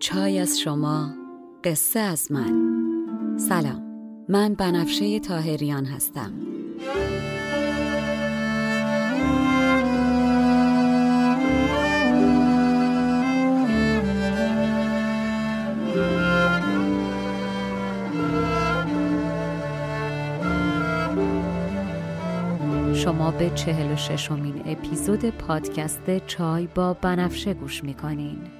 چای از شما قصه از من. سلام من بنفشه تاهریان هستم. شما به چهل و ششمین اپیزود پادکست چای با بنفشه گوش می‌کنین.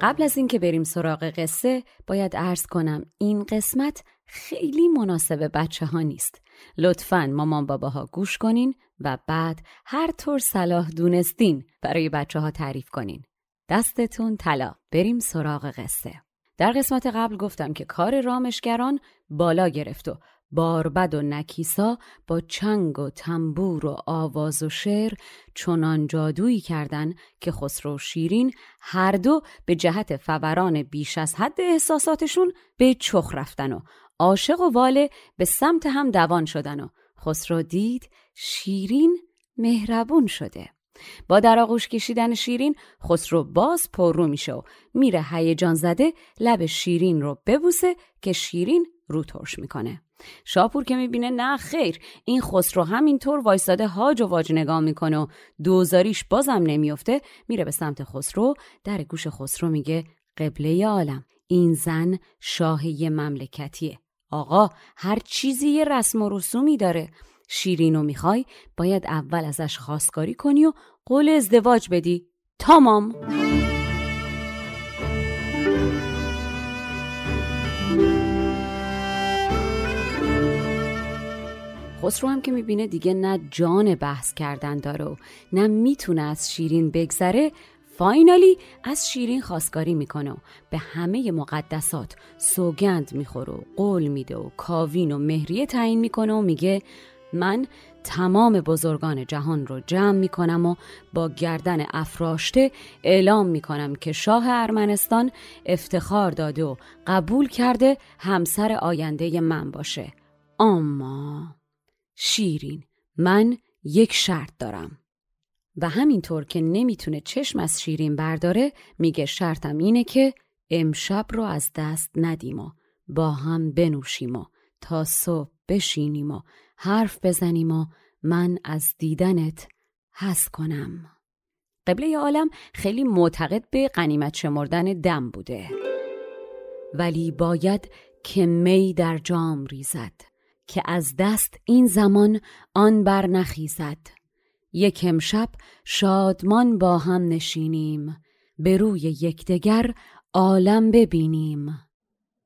قبل از اینکه بریم سراغ قصه باید عرض کنم این قسمت خیلی مناسب بچه ها نیست. لطفا مامان باباها گوش کنین و بعد هر طور صلاح دونستین برای بچه ها تعریف کنین. دستتون طلا. بریم سراغ قصه. در قسمت قبل گفتم که کار رامشگران بالا گرفت و باربد و نکیسا با چنگ و تنبور و آواز و شعر چنان جادویی کردن که خسرو و شیرین هر دو به جهت فوران بیش از حد احساساتشون به چخ رفتن و عاشق و واله به سمت هم دوان شدن و خسرو دید شیرین مهربون شده. با در آغوش کشیدن شیرین خسرو باز پررو میشه و میره هیجان زده لب شیرین رو ببوسه که شیرین رو ترش می‌کنه. شاپور که می‌بینه نه خیر. این خسرو همینطور وایستاده هاج و واج نگاه می‌کنه و دوزاریش بازم نمیافته. میره به سمت خسرو. در گوش خسرو میگه قبله عالم. این زن شاهی مملکتیه. آقا هر چیزی یه رسم و رسومی داره. شیرینو می‌خوای باید اول ازش خواستگاری کنی و قول ازدواج بدی. تمام! خسرو هم که می‌بینه دیگه نه جان بحث کردن داره و نه می‌تونه از شیرین بگذره فاینالی از شیرین خواستگاری می‌کنه و به همه مقدسات سوگند می‌خوره و قول میده و کاوین و مهریه تعیین می‌کنه و میگه من تمام بزرگان جهان رو جمع می‌کنم و با گردن افراشته اعلام می‌کنم که شاه ارمنستان افتخار داده و قبول کرده همسر آینده من باشه. اما شیرین. من یک شرط دارم. و همینطور که نمی‌تونه چشم از شیرین برداره میگه شرطم اینه که امشب رو از دست ندیم و با هم بنوشیم و تا صبح بشینیم و حرف بزنیم و من از دیدنت حس کنم. قبله عالم خیلی معتقد به قنیمت شمردن دم بوده. ولی باید که می در جام ریزد. که از دست این زمان آن بر نخیزد. یک امشب شادمان با هم نشینیم به روی یکدیگر عالم ببینیم.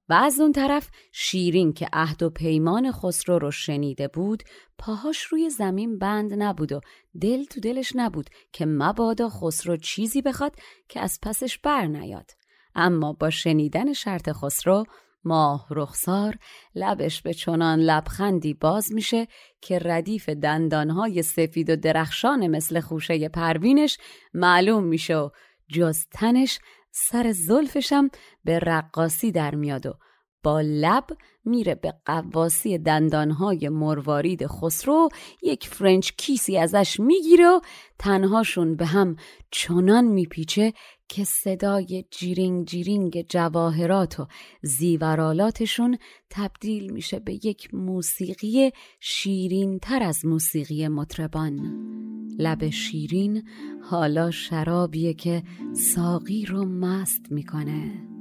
و از اون طرف شیرین که عهد و پیمان خسرو رو شنیده بود پاهاش روی زمین بند نبود و دل تو دلش نبود که مبادا خسرو چیزی بخواد که از پسش بر نیاد. اما با شنیدن شرط خسرو ماه رخسار لبش به چنان لبخندی باز میشه که ردیف دندانهای سفید و درخشان مثل خوشه پروینش معلوم میشه و جز تنش سر زلفشم به رقاسی در میاد و با لب میره به قواسی دندانهای مروارید خسرو یک French kiss ی ازش می‌گیره و تنهاشون به هم چنان میپیچه که صدای جیرینگ جیرینگ جواهرات و زیورالاتشون تبدیل میشه به یک موسیقی شیرین تر از موسیقی مطربان. لب شیرین حالا شرابیه که ساقی رو مست می‌کنه.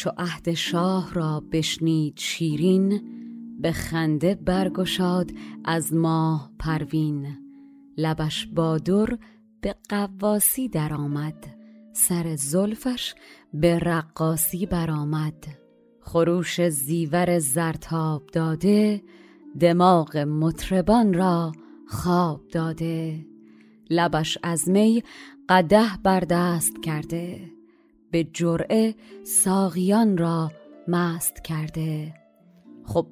چو عهد شاه را بشنید شیرین به خنده برگشاد از ماه پروین. لبش بادر به قواسی درآمد سر زلفش به رقاسی برآمد. خروش زیور زرتاب داده دماغ مطربان را خواب داده. لبش از می قده بردست کرده. به جرعه ساقیان را مست کرده. خب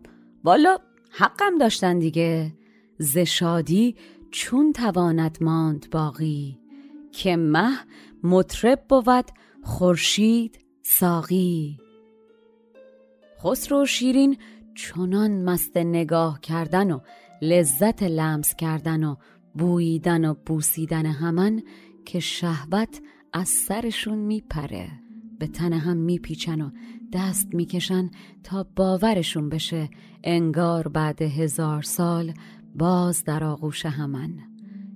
والا حقم داشتن دیگه. ز شادی چون تواند ماند باقی. که مه مطرب بود خورشید ساقی. خسرو شیرین چنان مست نگاه کردن و لذت لمس کردن و بوییدن و بوسیدن همن که شهوت از سرشون میپره. به تن هم میپیچن و دست می‌کشن تا باورشون بشه انگار بعد هزار سال باز در آغوش همن.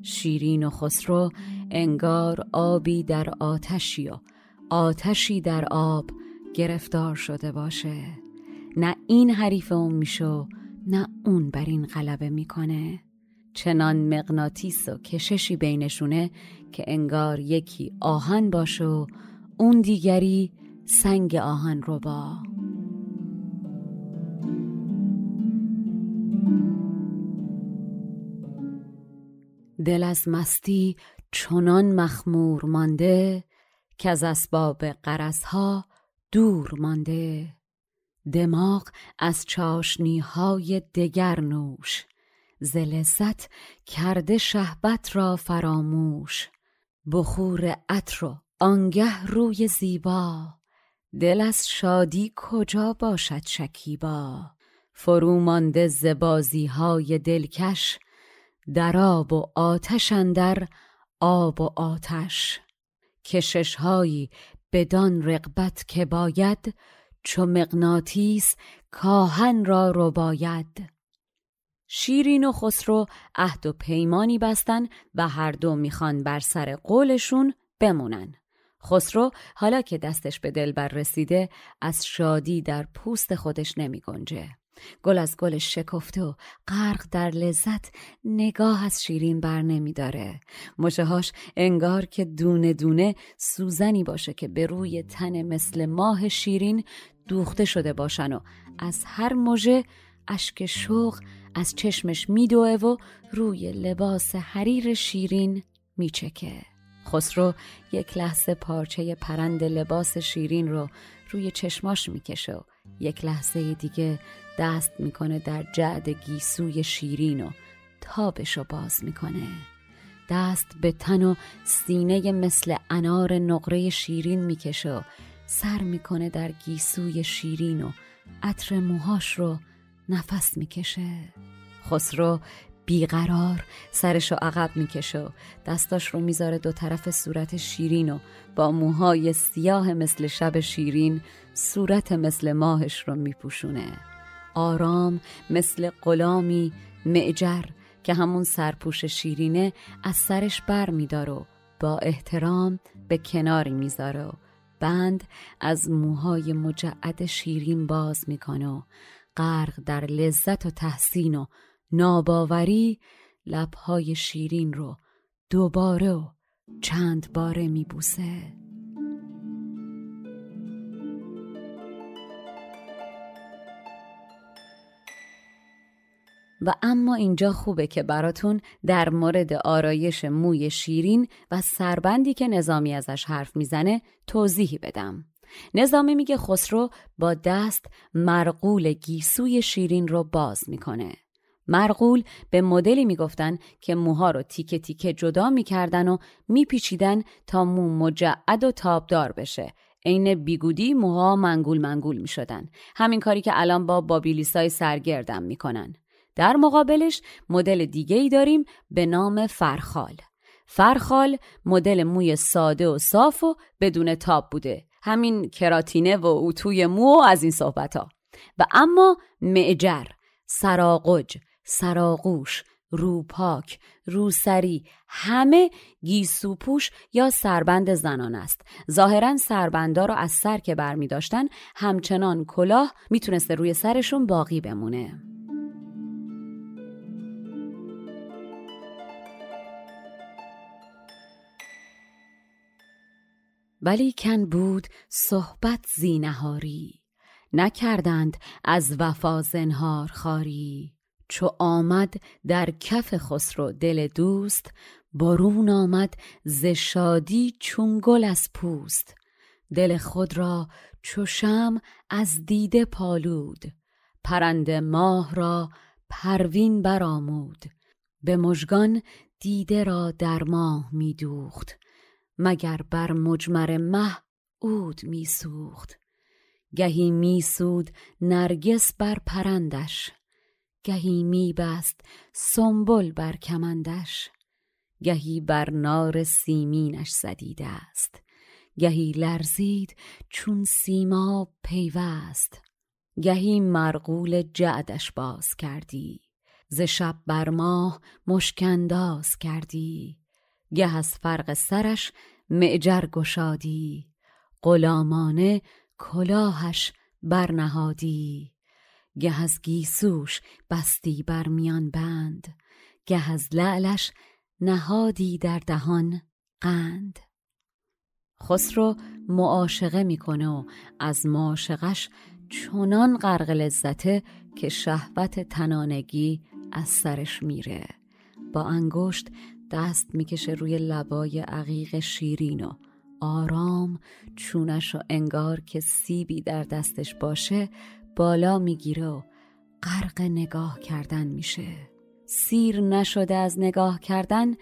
شیرین و خسرو انگار آبی در آتشی و آتشی در آب گرفتار شده باشه. نه این حریف اون میشه نه اون بر این غلبه می‌کنه. چنان مغناطیس و کششی بینشونه که انگار یکی آهن باشه و اون دیگری سنگ آهن رو با. دل از مستی چنان مخمور مانده که از اسباب قرصها دور مانده. دماغ از چاشنی های دگر نوش ز لذت کرده شهبت را فراموش. بخور عطر و آنگه روی زیبا. دل از شادی کجا باشد شکیبا؟ فرو مانده ز های دلکش در آب و آتش اندر آب و آتش. کششهایی بدان رقبت که باید چو مغناطیس کاهن را رو باید شیرین و خسرو عهد و پیمانی بستن و هر دو می‌خوان بر سر قولشون بمونن. خسرو حالا که دستش به دل بر رسیده از شادی در پوست خودش نمی گنجه. گل از گلش شکفته و غرق در لذت نگاه از شیرین بر نمی داره. مشهاش انگار که دونه دونه سوزنی باشه که به روی تن مثل ماه شیرین دوخته شده باشن و از هر مژه اشک شوق از چشمش میدوه و روی لباس حریر شیرین میچکه. خسرو یک لحظه پارچه پرند لباس شیرین رو روی چشماش می‌کشه و یک لحظه دیگه دست می‌کنه در جعد گیسوی شیرین و تابش رو باز می‌کنه. دست به تن و سینه مثل انار نقره شیرین می‌کشه و سر می‌کنه در گیسوی شیرین و عطر موهاش رو نفس می‌کشه. خسرو بیقرار سرشو عقب می‌کشه و دستاش رو می‌ذاره دو طرف صورت شیرین و با موهای سیاه مثل شب شیرین صورت مثل ماهش رو میپوشونه. آرام مثل غلامی معجر که همون سرپوش شیرینه از سرش بر میداره و با احترام به کناری می‌ذاره و بند از موهای مجعد شیرین باز می‌کنه و غرق در لذت و تحسین و ناباوری لبهای شیرین رو دوباره و چند باره میبوسه و اما اینجا خوبه که براتون در مورد آرایش موی شیرین و سربندی که نظامی ازش حرف می‌زنه توضیحی بدم. نظامی میگه خسرو با دست مرقول گیسوی شیرین رو باز می‌کنه. مرغول به مدلی می‌گفتن که موها رو تیکه تیکه جدا می‌کردن و میپیچیدن تا مو مجعد و تابدار بشه. عین بیگودی موها منگول منگول می‌شدن. همین کاری که الان با بابیلیسای سرگردم می‌کنن. در مقابلش مدل دیگه ای داریم به نام فرخال. فرخال مدل موی ساده و صاف و بدون تاب بوده. همین کراتینه و اتوی مو از این صحبت ها و اما معجر سراغج سراغوش روپاک روسری همه گیسوپوش یا سربند زنان است. ظاهرا سربندا رو از سر که برمی داشتن همچنان کلاه می‌تونسته روی سرشون باقی بمونه. ولی کن بود صحبت زینهاری. نکردند از وفا زنهار خاری. چو آمد در کف خسرو دل دوست برون آمد ز شادی چون گل از پوست. دل خود را چو شم از دیده پالود پرند ماه را پروین برآمود. به مژگان دیده را در ماه میدوخت. مگر بر مجمر مه عود میسوخت. گهی میسود نرگس بر پرندش. گهی میبست سنبل بر کمندش. گهی بر نار سیمینش زدیده است. گهی لرزید چون سیما پیوست. گهی مرغول جعدش باز کردی. ز شب بر ماه مشکنداز کردی. گه از فرق سرش معجر گشادی غلامانه کلاهش برنهادی. گه از گیسوش بستی بر میان بند گه از لعلش نهادی در دهان قند. خسرو معاشقه می‌کنه و از معاشقش چنان غرق لذته که شهوت تنانگی از سرش میره. با انگشت دست می‌کشه روی لبای عقیق شیرین و آرام چونش و انگار که سیبی در دستش باشه بالا می‌گیره و غرق نگاه کردن میشه. سیر نشده از نگاه کردن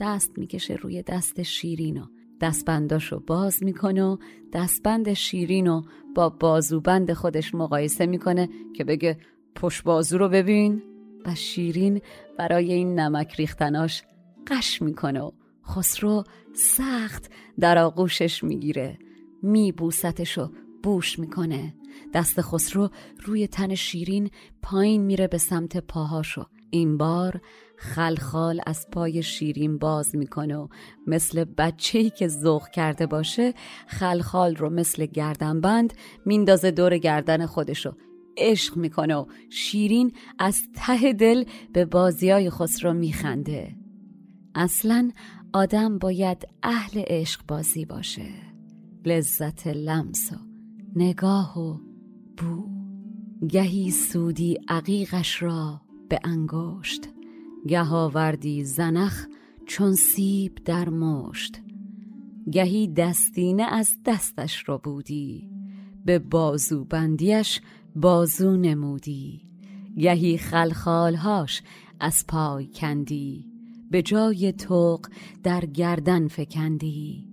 دست می‌کشه روی دست شیرین و دستبنداشو باز می‌کنه و دستبند شیرین و با بازوبند خودش مقایسه می‌کنه که بگه پشت بازو رو ببین. و شیرین برای این نمک ریختناش قش می‌کنه و خسرو سخت در آغوشش می‌گیره. میبوستش و بوش می‌کنه. دست خسرو روی تن شیرین پایین میره به سمت پاهاشو. این بار خلخال از پای شیرین باز می‌کنه و مثل بچه‌ای که ذوق کرده باشه خلخال رو مثل گردنبند میندازه دور گردن خودشو. عشق می‌کنه و شیرین از ته دل به بازیای خسرو میخنده. اصلا آدم باید اهل عشق بازی باشه. لذت لمس و نگاه و بو. گهی سودی عقیقش را به انگشت. گه آوردی زنخ چون سیب در مشت. گهی دستینه از دستش رو بودی. به بازو بندیش بازو نمودی. گهی خلخالهاش از پای کندی. به جای توق در گردن فکندی.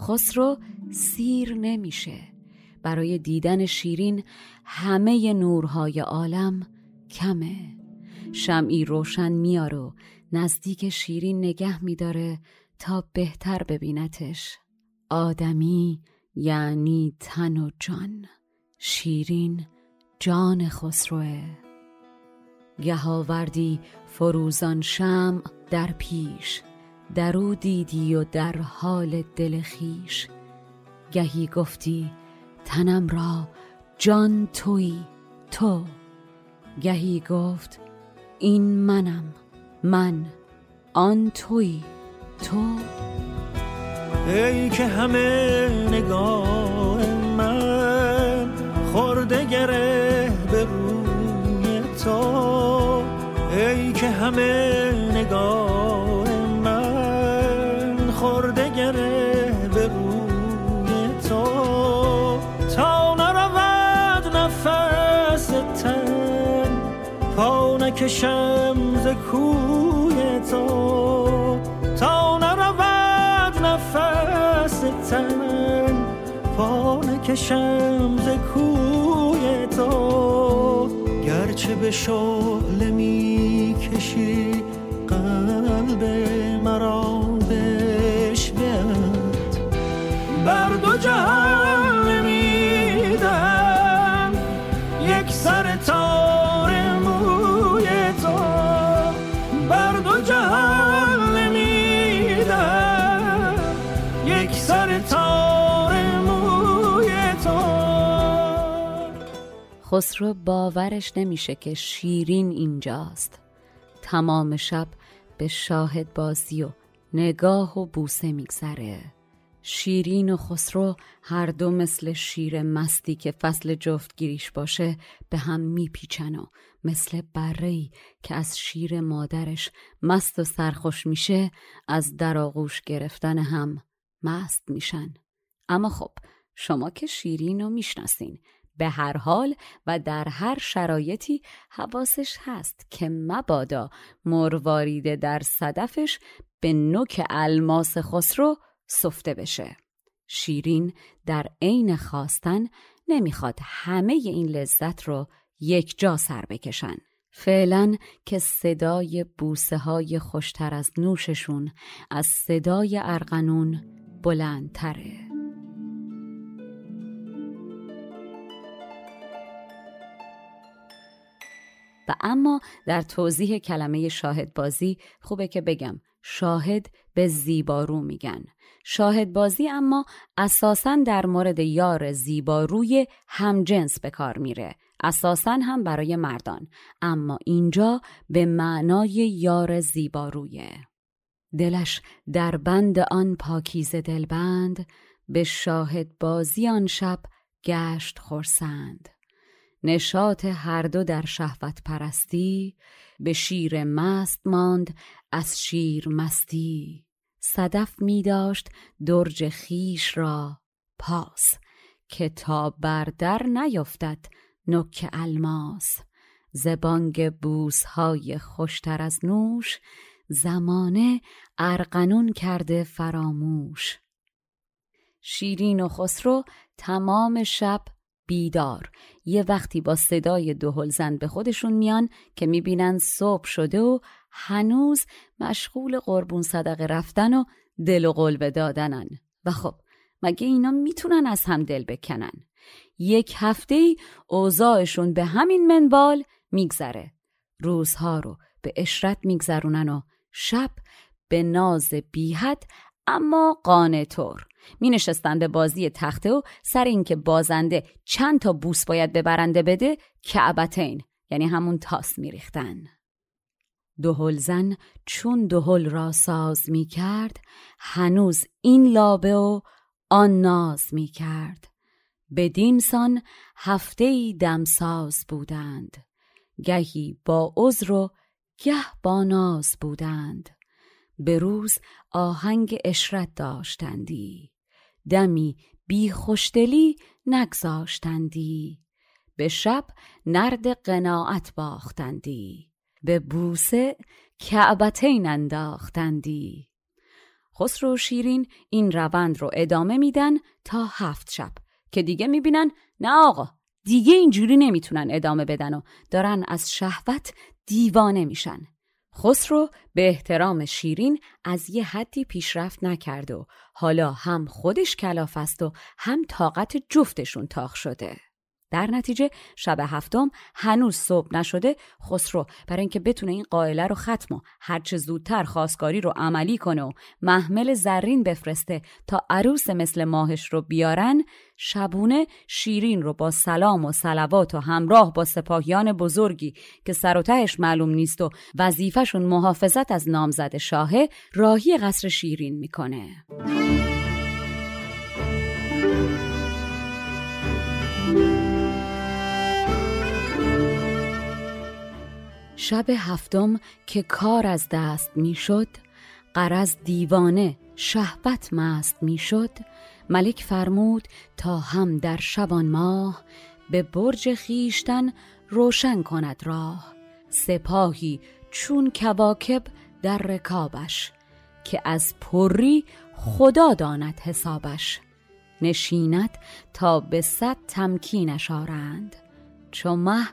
خسرو سیر نمیشه. برای دیدن شیرین همه نورهای عالم کمه. شمعی روشن میار و نزدیک شیرین نگه میداره تا بهتر ببینتش. آدمی یعنی تن و جان. شیرین جان خسروه. گه آوردی فروزان شمع در پیش درو دیدی و در حال دل خیش گهی گفتی تنم را جان توی تو. گهی گفت این منم من آن توی تو. ای که همه نگاه من خورده گره به روی تو. همه نگاه من خورده گره به روی تو. تا نرود نفس تن پا نکشم ز کوی تو. تا نرود نفس تن پا نکشم ز کوی تو. گرچه به شعله می کشی قلب مرا بشبت بر دو جهان نمیدم یک سر تار موی تو. بر دو جهان نمیدم یک سر تار موی تو. خسرو باورش نمیشه که شیرین اینجاست. تمام شب به شاهد بازی و نگاه و بوسه میگذره. شیرین و خسرو هر دو مثل شیر مستی که فصل جفتگیریش باشه به هم میپیچن و مثل برهی که از شیر مادرش مست و سرخوش میشه از در آغوش گرفتن هم مست میشن. اما خب شما که شیرین رو می‌شناسین. به هر حال و در هر شرایطی حواسش هست که مبادا مرواریده در صدفش به نوک الماس خسرو سفته بشه. شیرین در عین خواستن نمی‌خواد همه این لذت رو یک جا سر بکشن. فعلا که صدای بوسه های خوشتر از نوششون از صدای ارغنون بلندتره. و اما در توضیح کلمه شاهد بازی خوبه که بگم شاهد به زیبارو میگن. شاهد بازی اما اساسا در مورد یار زیباروی همجنس به کار میره. اساسا هم برای مردان. اما اینجا به معنای یار زیبارویه. دلش در بند آن پاکیزه دلبند به شاهد بازی آن شب گشت خورسند نشاط هر دو در شهوت پرستی به شیر مست ماند از شیر مستی. صدف می داشت درج خیش را پاس که تا بر در نیفتد نک الماس. زبانگ بوس های خوشتر از نوش زمانه ارغنون کرده فراموش. شیرین و خسرو تمام شب بیدار. یه وقتی با صدای دهل زن به خودشون میان که می‌بینن صبح شده و هنوز مشغول قربون صدقه رفتن و دل و قلب دادنن. و خب مگه اینا می‌تونن از هم دل بکنن؟ یک هفته اوضاعشون به همین منوال میگذره. روزها رو به اشرت میگذرونن و شب به ناز بیحد اما قانه طور. می نشستن به بازی تخته و سر اینکه بازنده چند تا بوس باید به برنده بده کعبتین یعنی همون تاس می ریختن. دهل زن چون دهل را ساز می کرد هنوز این لابه و آن ناز می کرد. بدین سان هفته ای دمساز بودند. گهی با عذر و گه با ناز بودند. به روز آهنگ اشرت داشتندی. دمی بی خوشدلی نگذاشتندی. به شب نرد قناعت باختندی. به بوسه کعبتین انداختندی. خسرو شیرین این روند رو ادامه میدن تا هفت شب که دیگه می‌بینن نه آقا دیگه اینجوری نمی‌تونن ادامه بدن و دارن از شهوت دیوانه میشن. خسرو به احترام شیرین از یه حدی پیشرفت نکرد و حالا هم خودش کلاف است و هم طاقت جفتشون تاخ شده. در نتیجه شب هفتم هنوز صبح نشده خسرو. برای اینکه بتونه این قائله رو ختم و هرچه زودتر خواستگاری رو عملی کنه و محمل زرین بفرسته تا عروس مثل ماهش رو بیارن شبونه شیرین رو با سلام و سلوات و همراه با سپاهیان بزرگی که سر و تهش معلوم نیست و وظیفهشون محافظت از نامزد شاهه راهی قصر شیرین می‌کنه. شب هفتم که کار از دست می‌شد قرض دیوانه شهبت مست می‌شد. ملک فرمود تا هم در شبان ماه به برج خیشتن روشن کند راه. سپاهی چون کواکب در رکابش که از پری خدا داند حسابش. نشیند تا به صد تمکینش آرند. چو مه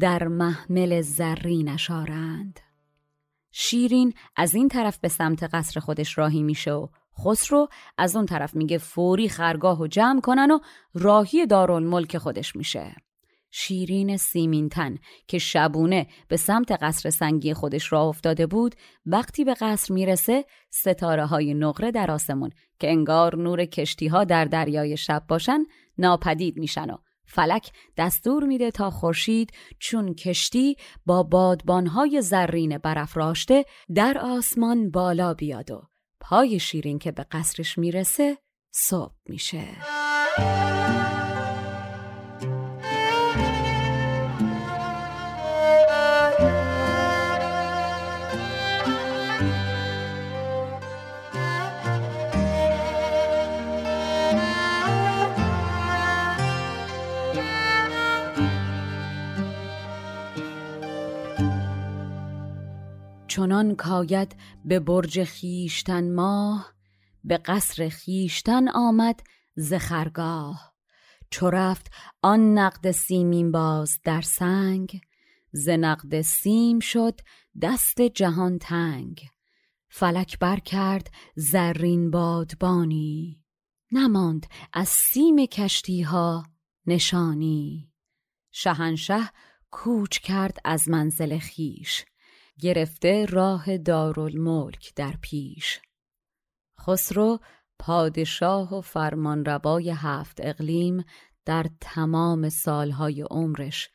در محمل زرینش آرند. شیرین از این طرف به سمت قصر خودش راهی میشه و خسرو از اون طرف میگه فوری خرگاه و جمع کنن و راهی دارالملک خودش میشه. شیرین سیمینتن که شبونه به سمت قصر سنگی خودش راه افتاده بود وقتی به قصر می‌رسه ستاره های نقره در آسمون که انگار نور کشتی ها در دریای شب باشن ناپدید میشن و فلک دستور میده تا خورشید چون کشتی با بادبانهای زرین برافراشته در آسمان بالا بیاد و پای شیرین که به قصرش می‌رسه صبح میشه. چنان کاید به برج خیشتن ماه به قصر خیشتن آمد ز خرگاه. چو رفت آن نقد سیمین باز در سنگ ز نقد سیم شد دست جهان تنگ. فلک بر کرد زرین بادبانی نماند از سیم کشتی ها نشانی. شهنشه کوچ کرد از منزل خیش گرفته راه دارالملک در پیش. خسرو پادشاه و فرمانروای هفت اقلیم در تمام سالهای عمرش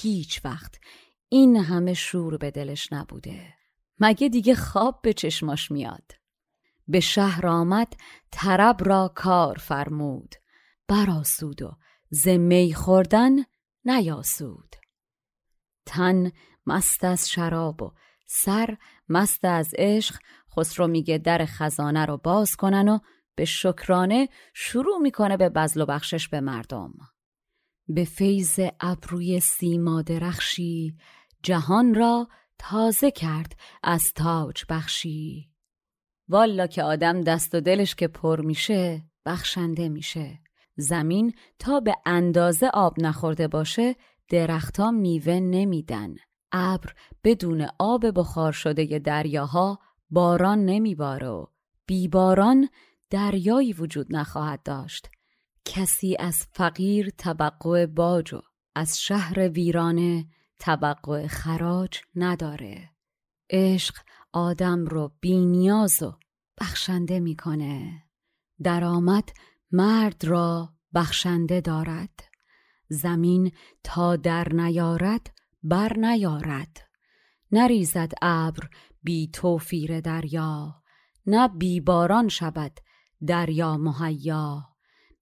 هیچ وقت این همه شور به دلش نبوده. مگه دیگه خواب به چشماش میاد؟ به شهر آمد طرب را کار فرمود. براسود و زمی خوردن نیاسود. تن مست از شراب و سر مست از عشق. خسرو میگه در خزانه رو باز کنن و به شکرانه شروع می‌کنه به بزل و بخشش به مردم. به فیض ابروی سیما درخشی جهان را تازه کرد از تاج بخشی. والا که آدم دست و دلش که پر میشه بخشنده میشه. زمین تا به اندازه آب نخورده باشه درختها میوه نمیدن. ابر بدون آب بخار شده دریاها باران نمیباره و بیباران دریایی وجود نخواهد داشت. کسی از فقیر توقع باج و از شهر ویرانه توقع خراج نداره. عشق آدم رو بینیاز و بخشنده می‌کنه. درآمد مرد را بخشنده دارد. زمین تا در نیارد بر نیارد. نریزد ابر بی توفیر دریا نه بی باران شود دریا مهیا.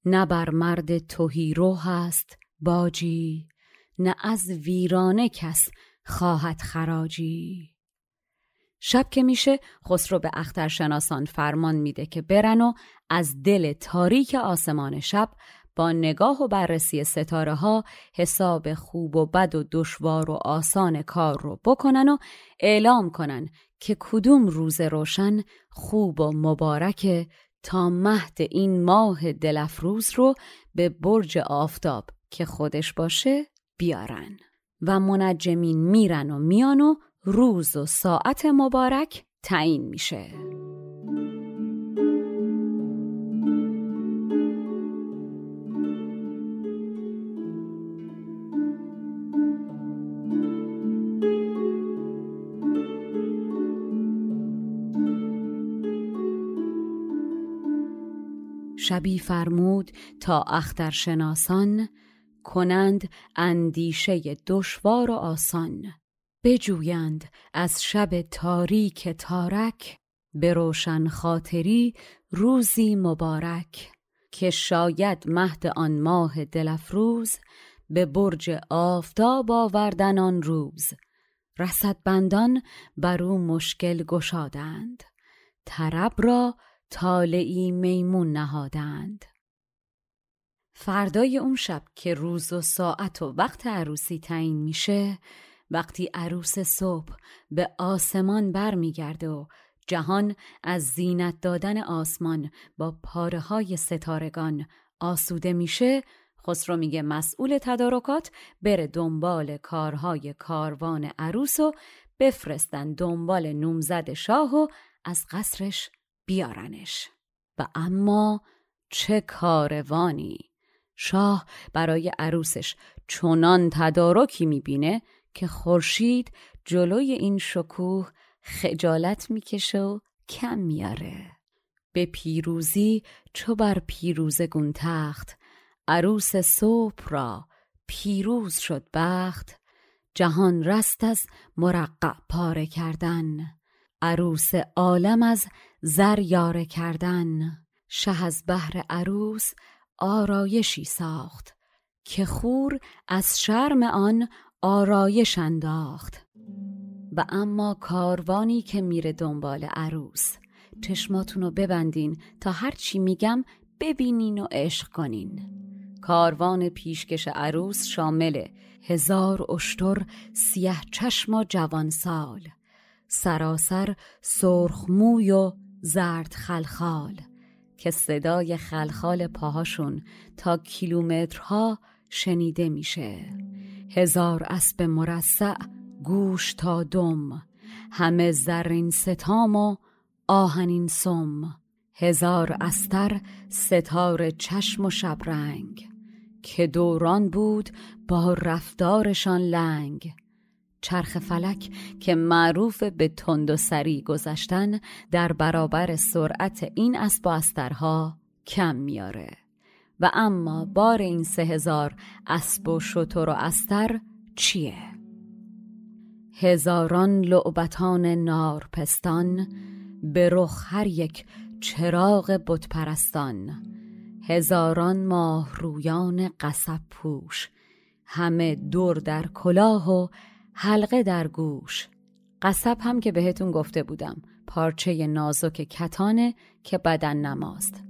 نه بر مرد توهیرو هست باجی نه از ویرانه کس خواهد خراجی. شب که میشه خسرو به اخترشناسان فرمان میده که برن و از دل تاریک آسمان شب با نگاه و بررسی ستاره ها حساب خوب و بد و دشوار و آسان کار رو بکنن و اعلام کنن که کدوم روز روشن خوب و مبارک تا مهد این ماه دلفروز رو به برج آفتاب که خودش باشه بیارن. و منجمین میرن و میان و روز و ساعت مبارک تعیین میشه. شبی فرمود تا اخترشناسان کنند اندیشه دشوار و آسان. بجویند از شب تاریک تارک به روشن خاطری روزی مبارک. که شاید مهد آن ماه دلفروز به برج آفتاب آوردن آن روز. رصدبندان بر او مشکل گشادند. طرب را طالعی میمون نهادند. فردای اون شب که روز و ساعت و وقت عروسی تعیین میشه وقتی عروس صبح به آسمان برمیگرده و جهان از زینت دادن آسمان با پاره های ستارگان آسوده میشه خسرو میگه مسئول تدارکات بره دنبال کارهای کاروان عروس و بفرستن دنبال نومزد شاه و از قصرش بیارنش. و اما چه کاروانی! شاه برای عروسش چنان تدارکی می‌بینه که خورشید جلوی این شکوه خجالت می‌کشه و کم میاره به پیروزی چو بر پیروز گونتخت عروس صبح را پیروز شد بخت. جهان رست از مرقع پاره کردن عروس عالم از زر یاره کردن شه از بهر عروس آرایشی ساخت که خور از شرم آن آرایش انداخت. و اما کاروانی که میره دنبال عروس چشماتونو ببندین تا هرچی میگم ببینین و عشق کنین. کاروان پیشکش عروس شامل هزار اشتر سیه چشم و جوان سال. سراسر سرخ موی و زرد خلخال که صدای خلخال پاهاشون تا کیلومترها شنیده میشه. هزار اسب مرصع گوش تا دم. همه زرین ستام و آهنین سم. هزار استر ستاره چشم و شبرنگ. که دوران بود با رفتارشان لنگ. چرخ فلک که معروف به تند و سری گذشتن در برابر سرعت این اسب استرها کم میاره. و اما بار این سه هزار اسب و شتر و استر چیه؟ هزاران لعبتان نارپستان به رخ هر یک چراغ بتپرستان. هزاران ماه رویان قصب پوش. همه دور در کلاه و حلقه در گوش. قصب هم که بهتون گفته بودم پارچه نازک کتانه که بدن نماست.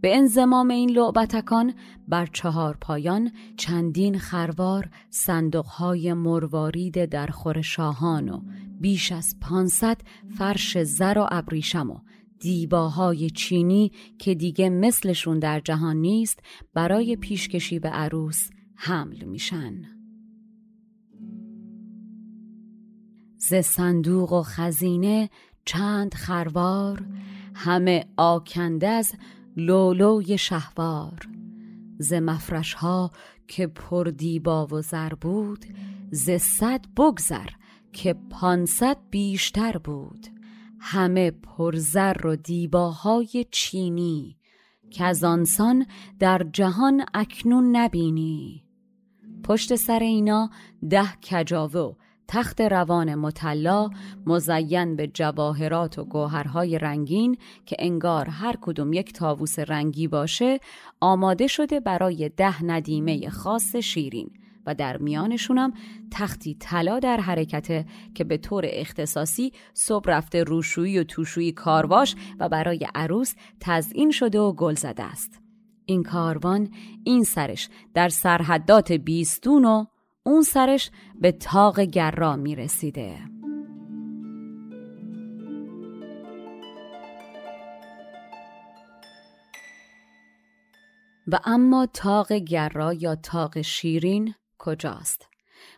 به انزمام این لعبتکان بر چهار پایان چندین خروار صندوقهای مروارید در خور شاهان و بیش از پانصد فرش زر و ابریشم و دیباهای چینی که دیگه مثلشون در جهان نیست برای پیشکشی به عروس حمل میشن. ز صندوق و خزینه چند خروار همه آکنده از لولوی شهوار. ز مفرش ها که پر دیبا و زر بود ز صد بگذر که پانصد بیشتر بود. همه پرزر و دیباهای چینی که از آنسان در جهان اکنون نبینی. پشت سر اینا ده کجاوه و تخت روان مطلا مزین به جواهرات و گوهرهای رنگین که انگار هر کدوم یک تاووس رنگی باشه آماده شده برای ده ندیمه خاص شیرین و در میانشونم تختی طلا در حرکته که به طور اختصاصی صبح رفته روشویی و توشویی کارواش و برای عروس تزئین شده و گل زده است. این کاروان این سرش در سرحدات بیستون و اون سرش به تاق گرا می رسیده. و اما تاق گرا یا تاق شیرین کجاست؟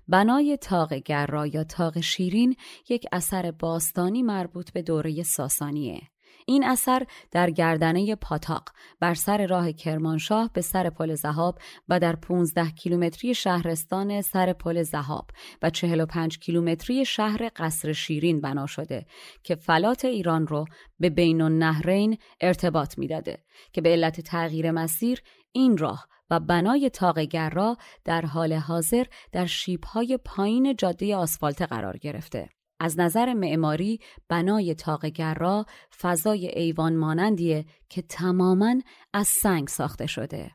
بنای تاق گرا یا تاق شیرین یک اثر باستانی مربوط به دوره ساسانیه این اثر در گردنه پاتاق بر سر راه کرمانشاه به سر پل زهاب و در 15 کیلومتری شهرستان سر پل زهاب و 45 کیلومتری شهر قصر شیرین بنا شده که فلات ایران رو به بین النهرین ارتباط می‌داده که به علت تغییر مسیر این راه و بنای تاق گرا در حال حاضر در شیبهای پایین جاده آسفالت قرار گرفته. از نظر معماری بنای تاق گرا فضای ایوان مانندیه که تماما از سنگ ساخته شده.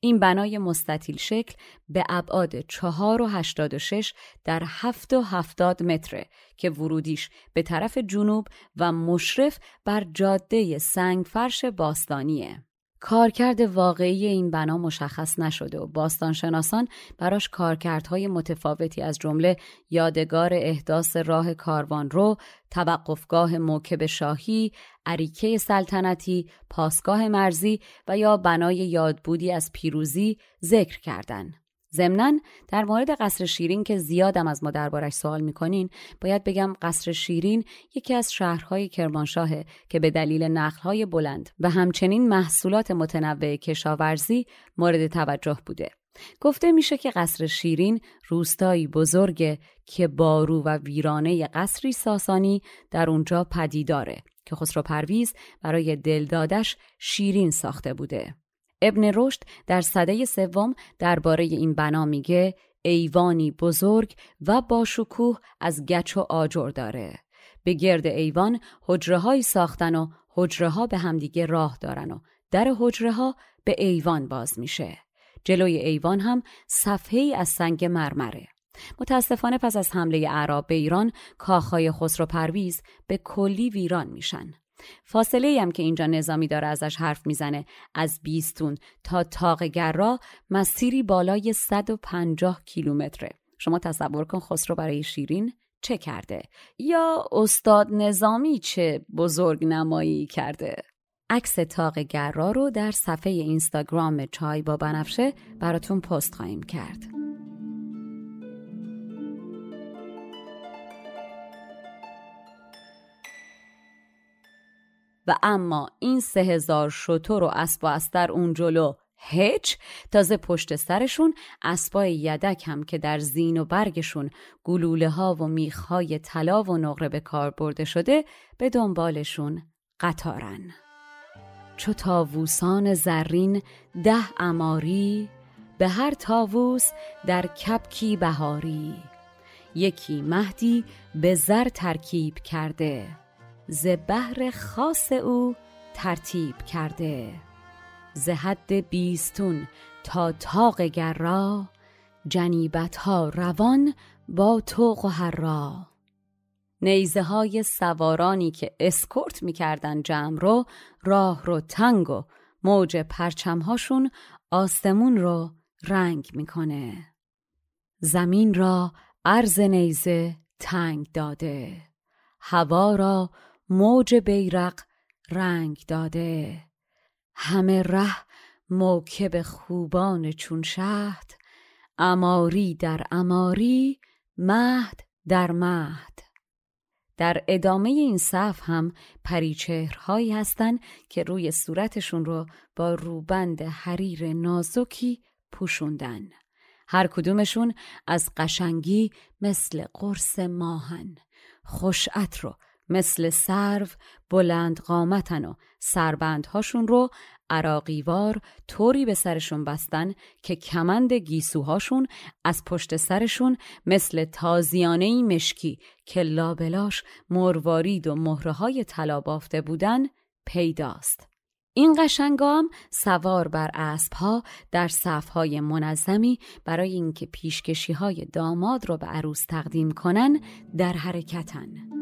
این بنای مستطیل شکل به ابعاد چهار و هشتاد و شش در هفت و هفتاد متره که ورودیش به طرف جنوب و مشرف بر جاده سنگ فرش باستانیه. کارکرد واقعی این بنا مشخص نشده و باستانشناسان براش کارکردهای متفاوتی از جمله یادگار احداث راه کاروان رو، توقفگاه موکب شاهی، عریکه سلطنتی، پاسگاه مرزی و یا بنای یادبودی از پیروزی ذکر کردند. ضمنا در مورد قصر شیرین که زیادم از ما دربارش سوال می‌کنین باید بگم قصر شیرین یکی از شهرهای کرمانشاهه که به دلیل نخلهای بلند و همچنین محصولات متنوع کشاورزی مورد توجه بوده. گفته میشه که قصر شیرین روستایی بزرگه که بارو و ویرانه قصری ساسانی در اونجا پدیداره که خسرو پرویز برای دلدادش شیرین ساخته بوده. ابن رشد در صده سوم درباره این بنا میگه ایوانی بزرگ و با شکوه از گچ و آجر داره. به گرد ایوان حجره ساختن و حجره ها به همدیگه راه دارن و در حجره ها به ایوان باز میشه. جلوی ایوان هم صفحه از سنگ مرمره. متاسفانه پس از حمله اعراب به ایران کاخهای خسرو پرویز به کلی ویران میشن. فاصله هم که اینجا نظامی داره ازش حرف می‌زنه. از بیستون تا تاق گرا مسیری بالای 150 کیلومتره. شما تصور کن خسرو برای شیرین چه کرده؟ یا استاد نظامی چه بزرگ نمایی کرده؟ عکس تاق گرا رو در صفحه اینستاگرام چای با بنفشه براتون پست خواهیم کرد. اما این سه هزار شطور و اسب و استر اون جلو هیچ تازه پشت سرشون اسبای یدک هم که در زین و برگشون گلوله ها و میخ های طلا و نقره به کار برده شده به دنبالشون قطارن. چو تاووسان زرین ده اماری به هر تاووس در کپکی بهاری. یکی مهدی به زر ترکیب کرده. ز بهر خاص او ترتیب کرده. ز حد بیستون تا تاق گرا جنیبت ها روان با توق و هرا نیزه های سوارانی که اسکورت می‌کردن جمع رو راه رو تنگ و موج پرچمهاشون آسمون رو رنگ می‌کنه. زمین را عرض نیزه تنگ داده. هوا را موج بیرق رنگ داده. همه ره موکب خوبان چون شهد اماری در اماری مهد در مهد. در ادامه این صف هم پریچهرهایی هستند که روی صورتشون رو با روبند حریر نازکی پوشوندن. هر کدومشون از قشنگی مثل قرص ماهن. خوشعت رو مثل سرو بلند قامتن و سربندهاشون رو عراقیوار طوری به سرشون بستن که کمند گیسوهاشون از پشت سرشون مثل تازیانه مشکی که لابلاش مروارید و مهره های طلا بافته بودن پیداست. این قشنگام سوار بر اسبها در صفهای منظمی برای اینکه پیشکشی های داماد رو به عروس تقدیم کنن در حرکتن.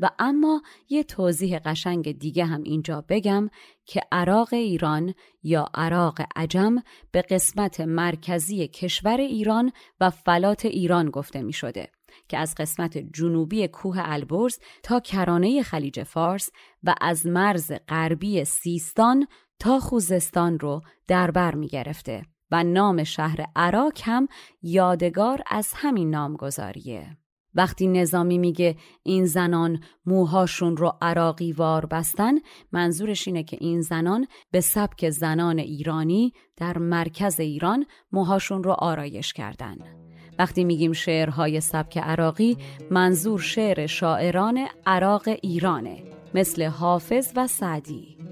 و اما یه توضیح قشنگ دیگه هم اینجا بگم که عراق ایران یا عراق عجم به قسمت مرکزی کشور ایران و فلات ایران گفته می شده که از قسمت جنوبی کوه البرز تا کرانه خلیج فارس و از مرز غربی سیستان تا خوزستان رو در بر می گرفته و نام شهر عراق هم یادگار از همین نامگذاریه. وقتی نظامی میگه این زنان موهاشون رو عراقی وار بستن منظورش اینه که این زنان به سبک زنان ایرانی در مرکز ایران موهاشون رو آرایش کردن. وقتی میگیم شعرهای سبک عراقی منظور شعر شاعران عراق ایرانه مثل حافظ و سعدی.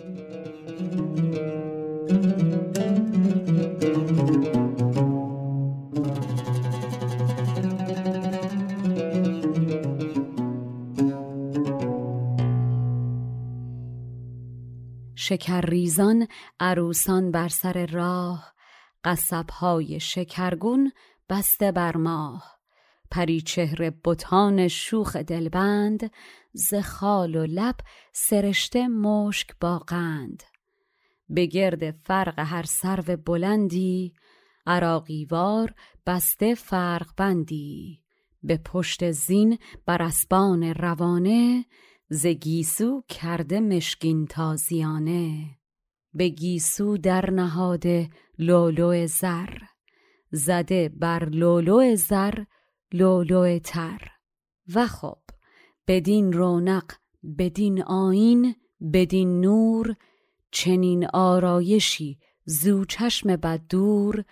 شکرریزان عروسان بر سر راه قصبهای شکرگون بسته بر ماه. پری چهره بتان شوخ دلبند ز خال و لب سرشته مشک باقند به گرد فرق هر سرو بلندی عراقیوار بسته فرق بندی. به پشت زین بر اسبان روانه ز گیسو کرده مشکین تازیانه به گیسو در نهاده لولو زر زده بر لولو زر لولو تر. و خب بدین رونق بدین آین بدین نور چنین آرایشی زو چشم بد دور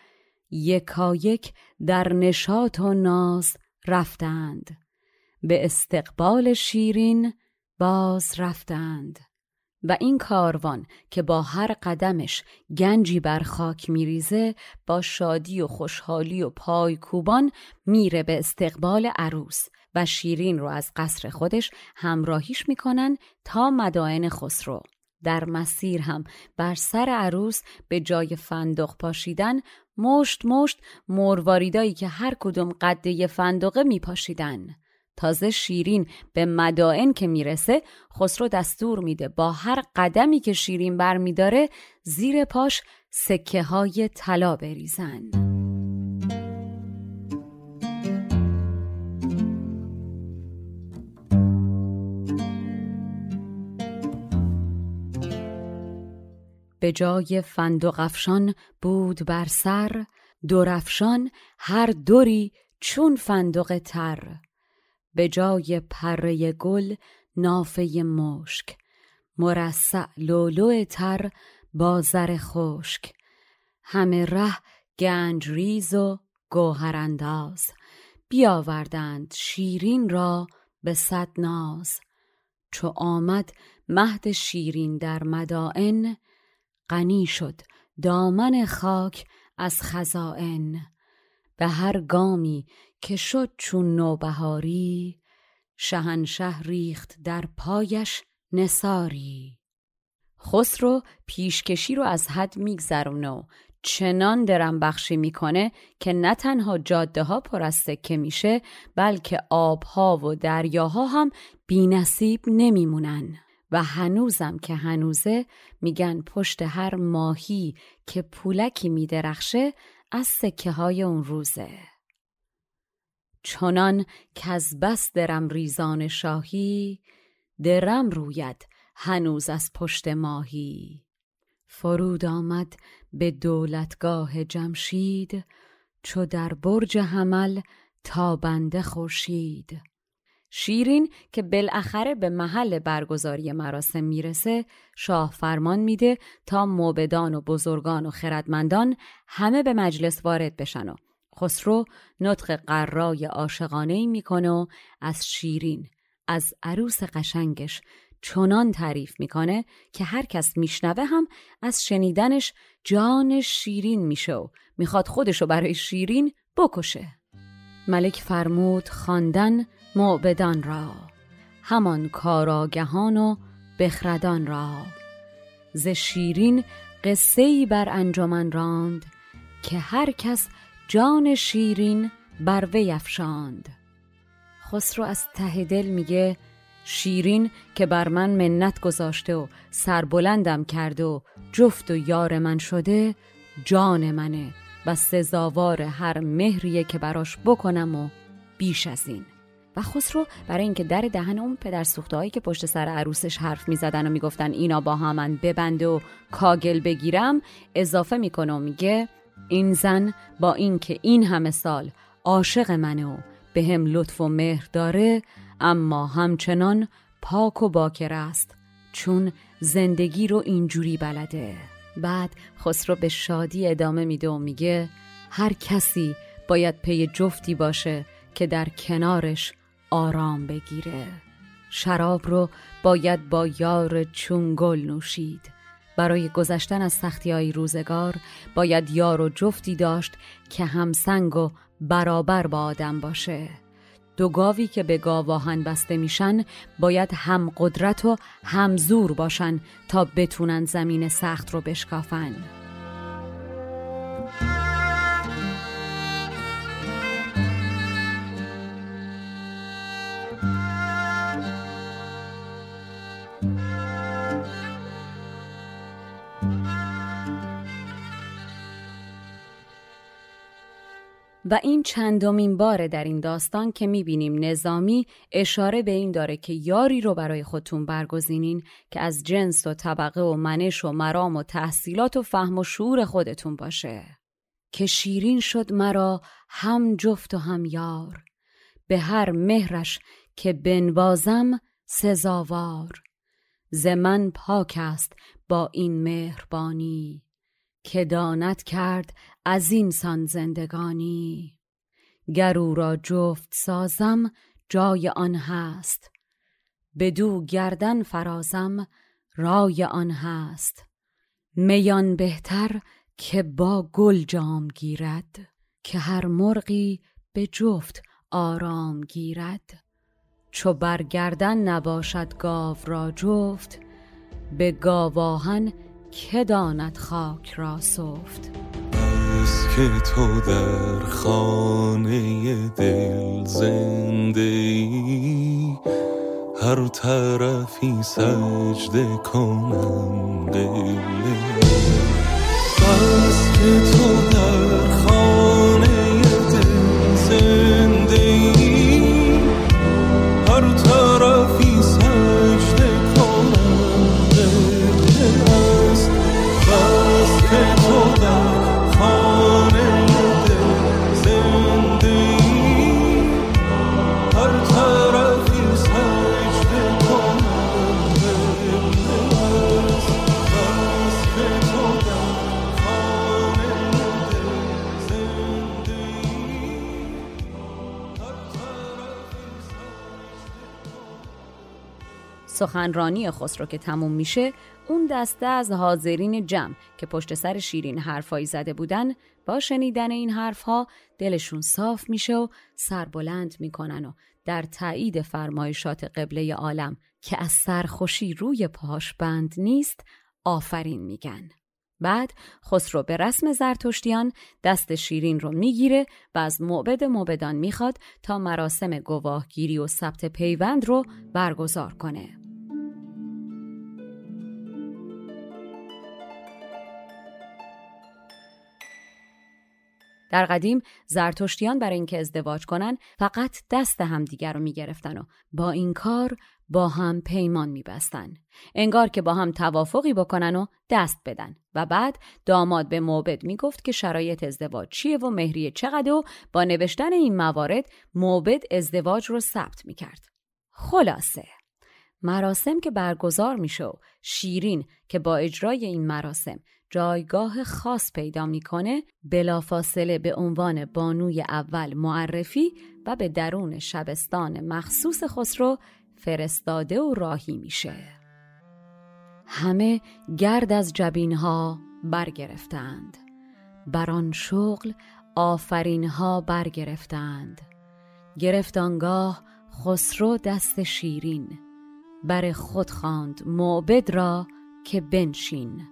یکایک در نشاط و ناز رفتند. به استقبال شیرین باز رفتند. و این کاروان که با هر قدمش گنجی بر خاک میریزه با شادی و خوشحالی و پایکوبان میره به استقبال عروس و شیرین رو از قصر خودش همراهیش می‌کنن تا مدائن خسرو. در مسیر هم بر سر عروس به جای فندق پاشیدن مشت مشت مرواریدایی که هر کدوم قده فندقه میپاشیدن. تازه شیرین به مدائن که می‌رسه خسرو دستور میده با هر قدمی که شیرین بر میداره زیر پاش سکه های طلا بریزن. به جای فندق افشان بود بر سر درفشان هر دوری چون فندق تر. به جای پره گل نافه مشک. مرصع لولو تر با زر خشک. همه ره گنج ریز و گوهر انداز. بیاوردند شیرین را به صد ناز. چو آمد مهد شیرین در مدائن غنی شد دامن خاک از خزائن. به هر گامی که شد چون نوبهاری شهنشه ریخت در پایش نساری خسرو پیشکشی رو از حد میگذرونه و چنان درم بخشی می‌کنه که نه تنها جاده ها پر از سکه میشه بلکه آبها و دریاها هم بینصیب نمیمونن. و هنوزم که هنوزه میگن پشت هر ماهی که پولکی میدرخشه از سکه های اون روزه. چنان که از بس درم ریزان شاهی درم روید هنوز از پشت ماهی. فرود آمد به دولتگاه جمشید چو در برج حمل تابنده خورشید. شیرین که بالاخره به محل برگزاری مراسم می‌رسه شاه فرمان میده تا موبدان و بزرگان و خردمندان همه به مجلس وارد بشن و خسرو نطق قرای عاشقانه می‌کنه و از شیرین از عروس قشنگش چنان تعریف می‌کنه که هر کس میشنوه هم از شنیدنش جان شیرین میشه و می‌خواد خودشو برای شیرین بکشه. ملک فرمود خواندن معبدان را همان کاراگهان و بخردان را. ز شیرین قصه بر انجمن راند که هر کس جان شیرین بر وی افشاند. خسرو از ته دل میگه شیرین که بر من منت گذاشته و سربلندم کرده و جفت و یار من شده جان منه و سزاوار هر مهریه که براش بکنم و بیش از این. و خسرو برای اینکه در دهن اون پدر هایی که پشت سر عروسش حرف می‌زدن و می‌گفتن اینا با همن ببنده و کاگل بگیرم اضافه می‌کنه و میگه این زن با اینکه این همه سال عاشق منه و به هم لطف و مهر داره اما همچنان پاک و باکر است چون زندگی رو اینجوری بلده. بعد خسرو به شادی ادامه میده و میگه هر کسی باید پی جفتی باشه که در کنارش آرام بگیره. شراب رو باید با یار چون گل نوشید. برای گذشتن از سختی های روزگار باید یار و جفتی داشت که همسنگ و برابر با آدم باشه. دو گاوی که به گاواهن بسته میشن باید هم قدرت و هم زور باشن تا بتونن زمین سخت رو بشکافن. و این چندمین باره در این داستان که می‌بینیم نظامی اشاره به این داره که یاری رو برای خودتون برگزینین که از جنس و طبقه و منش و مرام و تحصیلات و فهم و شعور خودتون باشه. که شیرین شد مرا هم جفت و هم یار. به هر مهرش که بنوازم سزاوار. ز پاک است با این مهربانی. که داند کرد از این سان زندگانی. گر او را جفت سازم جای آن هست. بدو گردن فرازم رای آن هست. میان بهتر که با گل جام گیرد که هر مرغی به جفت آرام گیرد. چو برگردن نباشد گاو را جفت به گاواهن که داند خاک را سفت؟ از که تو در خانه دل زنده ای هر طرفی سجده کنم قله بس که تو در سخنرانی خسرو که تموم میشه اون دسته از حاضرین جمع که پشت سر شیرین حرفایی زده بودن با شنیدن این حرفها دلشون صاف میشه و سربلند می‌کنن و در تایید فرمایشات قبله عالم که از سرخوشی روی پاش بند نیست آفرین میگن بعد خسرو به رسم زرتشتیان دست شیرین رو می‌گیره و از معبد موبدان می‌خواد تا مراسم گواهگیری و ثبت پیوند رو برگزار کنه. در قدیم زرتشتیان برای اینکه ازدواج کنن فقط دست همدیگر رو می‌گرفتن و با این کار با هم پیمان میبستن. انگار که با هم توافقی بکنن و دست بدن و بعد داماد به موبد می‌گفت که شرایط ازدواج چیه و مهریه چقدر و با نوشتن این موارد موبد ازدواج رو ثبت می‌کرد. خلاصه مراسم که برگزار میشه و شیرین که با اجرای این مراسم جایگاه خاص پیدا می‌کنه بلافاصله به عنوان بانوی اول معرفی و به درون شبستان مخصوص خسرو فرستاده و راهی میشه. همه گرد از جبینها برگرفتند. بر آن شغل آفرینها برگرفتند. گرفت آنگاه خسرو دست شیرین. بر خود خواند معبد را که بنشین.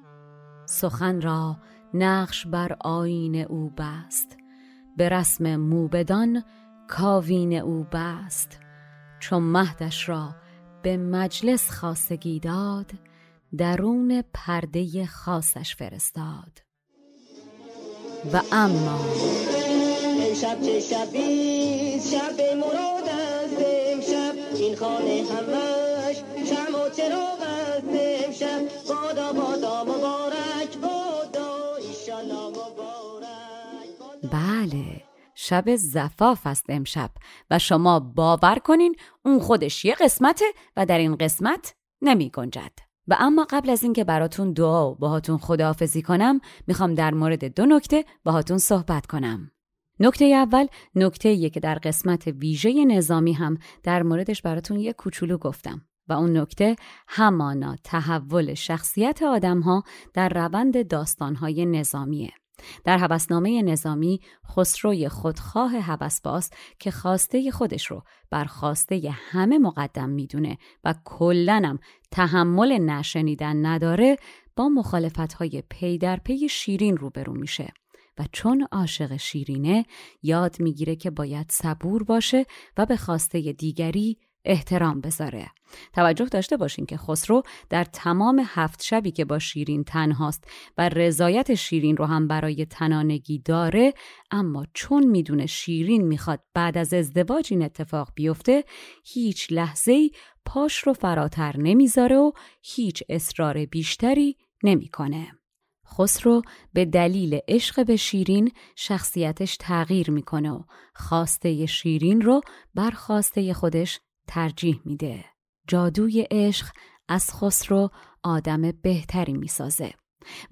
سخن را نقش بر آین او بست. به رسم موبدان کاوین او بست. چون مهدش را به مجلس خاصگی داد درون پرده خاصش فرستاد. و اما امشب چه شبی شب مراد است امشب. این خانه همش شم و چراغ است امشب. بادا بادا مبارک بله شب زفاف است امشب و شما باور کنین اون خودش یه قسمته و در این قسمت نمی گنجد. و اما قبل از اینکه براتون دعا و باهاتون خداحافظی کنم می‌خوام در مورد دو نکته باهاتون صحبت کنم. نکته اول نکته که در قسمت ویژه نظامی هم در موردش براتون یه کوچولو گفتم و اون نکته همانا تحول شخصیت آدم ها در روند داستانهای نظامیه. در هوسنامه نظامی خسروی خودخواه هوسباز که خواسته خودش رو بر خواسته همه مقدم می‌دونه و کلنم تحمل نشنیدن نداره با مخالفتهای پی در پی شیرین روبرو میشه. و چون عاشق شیرینه یاد می‌گیره که باید صبور باشه و به خواسته دیگری احترام بذاره توجه داشته باشین که خسرو در تمام هفت شبی که با شیرین تنهاست و رضایت شیرین رو هم برای تنانگی داره اما چون می‌دونه شیرین می‌خواد بعد از ازدواج این اتفاق بیفته هیچ لحظه ای پاش رو فراتر نمی‌ذاره و هیچ اصرار بیشتری نمی‌کنه. خسرو به دلیل عشق به شیرین شخصیتش تغییر می‌کنه و خواسته شیرین رو بر خواسته خودش ترجیح میده. جادوی عشق از خسرو آدم بهتری می‌سازه.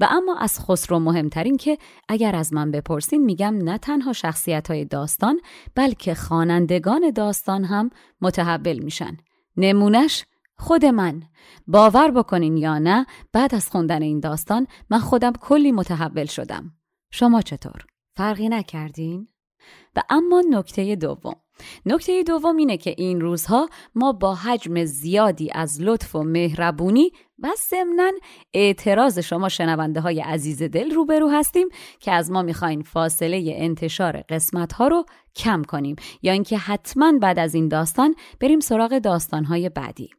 و اما از خسرو مهمترین که اگر از من بپرسین میگم نه تنها شخصیت های داستان بلکه خوانندگان داستان هم متحول میشن. نمونش خود من باور بکنین یا نه بعد از خوندن این داستان من خودم کلی متحول شدم شما چطور؟ فرقی نکردین؟ و اما نکته دوم. نکته دوم اینه که این روزها ما با حجم زیادی از لطف و مهربونی و ضمنا اعتراض شما شنونده های عزیز دل روبرو هستیم که از ما می‌خواین فاصله انتشار قسمت ها رو کم کنیم یا اینکه حتما بعد از این داستان بریم سراغ داستان های بعدی.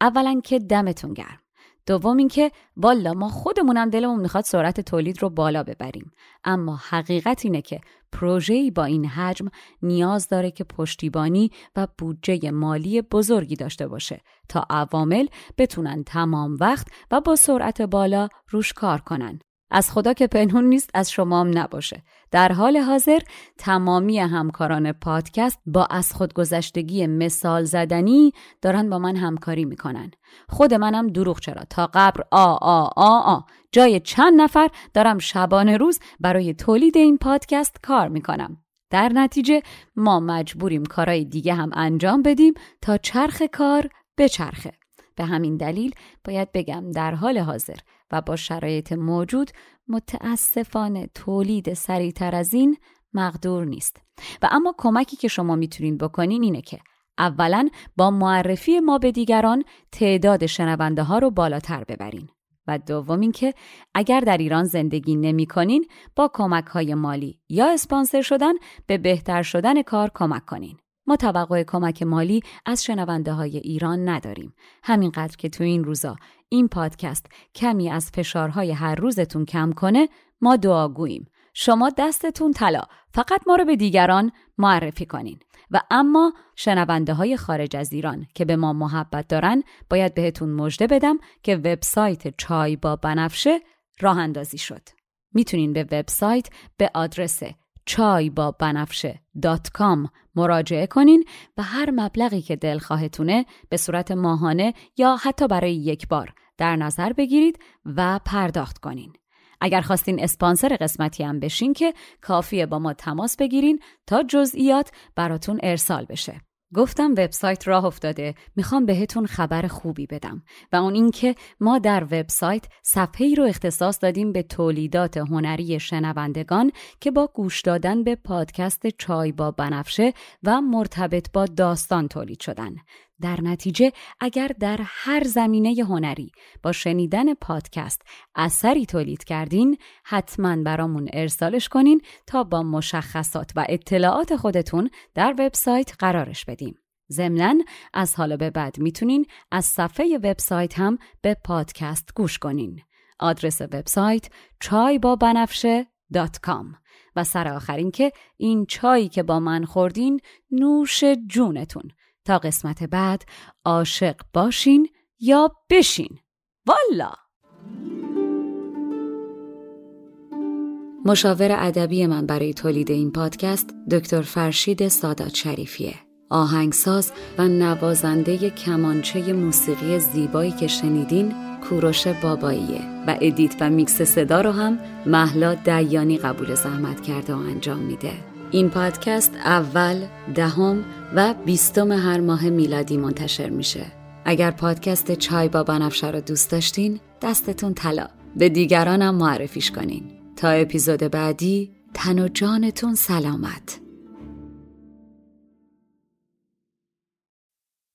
اولا که دمتون گرم. دوم اینکه والا ما خودمونم دلمون می‌خواد سرعت تولید رو بالا ببریم. اما حقیقت اینه که پروژه‌ای با این حجم نیاز داره که پشتیبانی و بودجه مالی بزرگی داشته باشه تا عوامل بتونن تمام وقت و با سرعت بالا روش کار کنن. از خدا که پنهون نیست از شما هم نباشه. در حال حاضر تمامی همکاران پادکست با از خودگذشتگی مثال زدنی دارن با من همکاری می‌کنن. خود منم دروغ چرا؟ تا قبر آ آ آ آ. جای چند نفر دارم شبانه روز برای تولید این پادکست کار می‌کنم. در نتیجه ما مجبوریم کارهای دیگه هم انجام بدیم تا چرخ کار بچرخه. به همین دلیل باید بگم در حال حاضر و با شرایط موجود متاسفانه تولید سریعتر از این مقدور نیست. و اما کمکی که شما می‌تونین بکنین اینه که اولا با معرفی ما به دیگران تعداد شنونده ها رو بالاتر ببرین. و دوم اینکه اگر در ایران زندگی نمی کنین با کمک های مالی یا اسپانسر شدن به بهتر شدن کار کمک کنین. ما توقع کمک مالی از شنونده های ایران نداریم. همینقدر که تو این روزا این پادکست کمی از فشارهای هر روزتون کم کنه ما دعاگوییم. شما دستتون طلا فقط ما رو به دیگران معرفی کنین و اما شنونده های خارج از ایران که به ما محبت دارن باید بهتون مژده بدم که وبسایت چای با بنفشه راه اندازی شد. می‌تونین به وبسایت به آدرس چای با بنفشه دات کام مراجعه کنین و هر مبلغی که دلخواهتونه به صورت ماهانه یا حتی برای یک بار در نظر بگیرید و پرداخت کنین. اگر خواستین اسپانسر قسمتی هم بشین که کافیه با ما تماس بگیرین تا جزئیات براتون ارسال بشه. گفتم وبسایت راه افتاده. می‌خوام بهتون خبر خوبی بدم. و اون اینکه ما در وبسایت صفحه‌ای رو اختصاص دادیم به تولیدات هنری شنوندگان که با گوش دادن به پادکست چای با بنفشه و مرتبط با داستان تولید شدن. در نتیجه اگر در هر زمینه هنری با شنیدن پادکست اثری تولید کردین حتما برامون ارسالش کنین تا با مشخصات و اطلاعات خودتون در وبسایت قرارش بدیم. ضمنا از حالا به بعد می‌تونین از صفحه وبسایت هم به پادکست گوش کنین. آدرس وبسایت چای با بنفشه و سر آخرین که این چایی که با من خوردین نوش جونتون تا قسمت بعد عاشق باشین یا بشین. والا! مشاور ادبی من برای تولید این پادکست دکتر فرشید سادات شریفیه. آهنگساز و نوازنده کمانچه موسیقی زیبایی که شنیدین کوروش باباییه و edit و میکس صدا رو هم مهلا دیانی قبول زحمت کرده و انجام میده. این پادکست اول، دهم و بیستم هر ماه میلادی منتشر میشه. اگر پادکست چای با بنفشه رو دوست داشتین دستتون طلا. به دیگرانم معرفیش کنین. تا اپیزود بعدی تن و جانتون سلامت.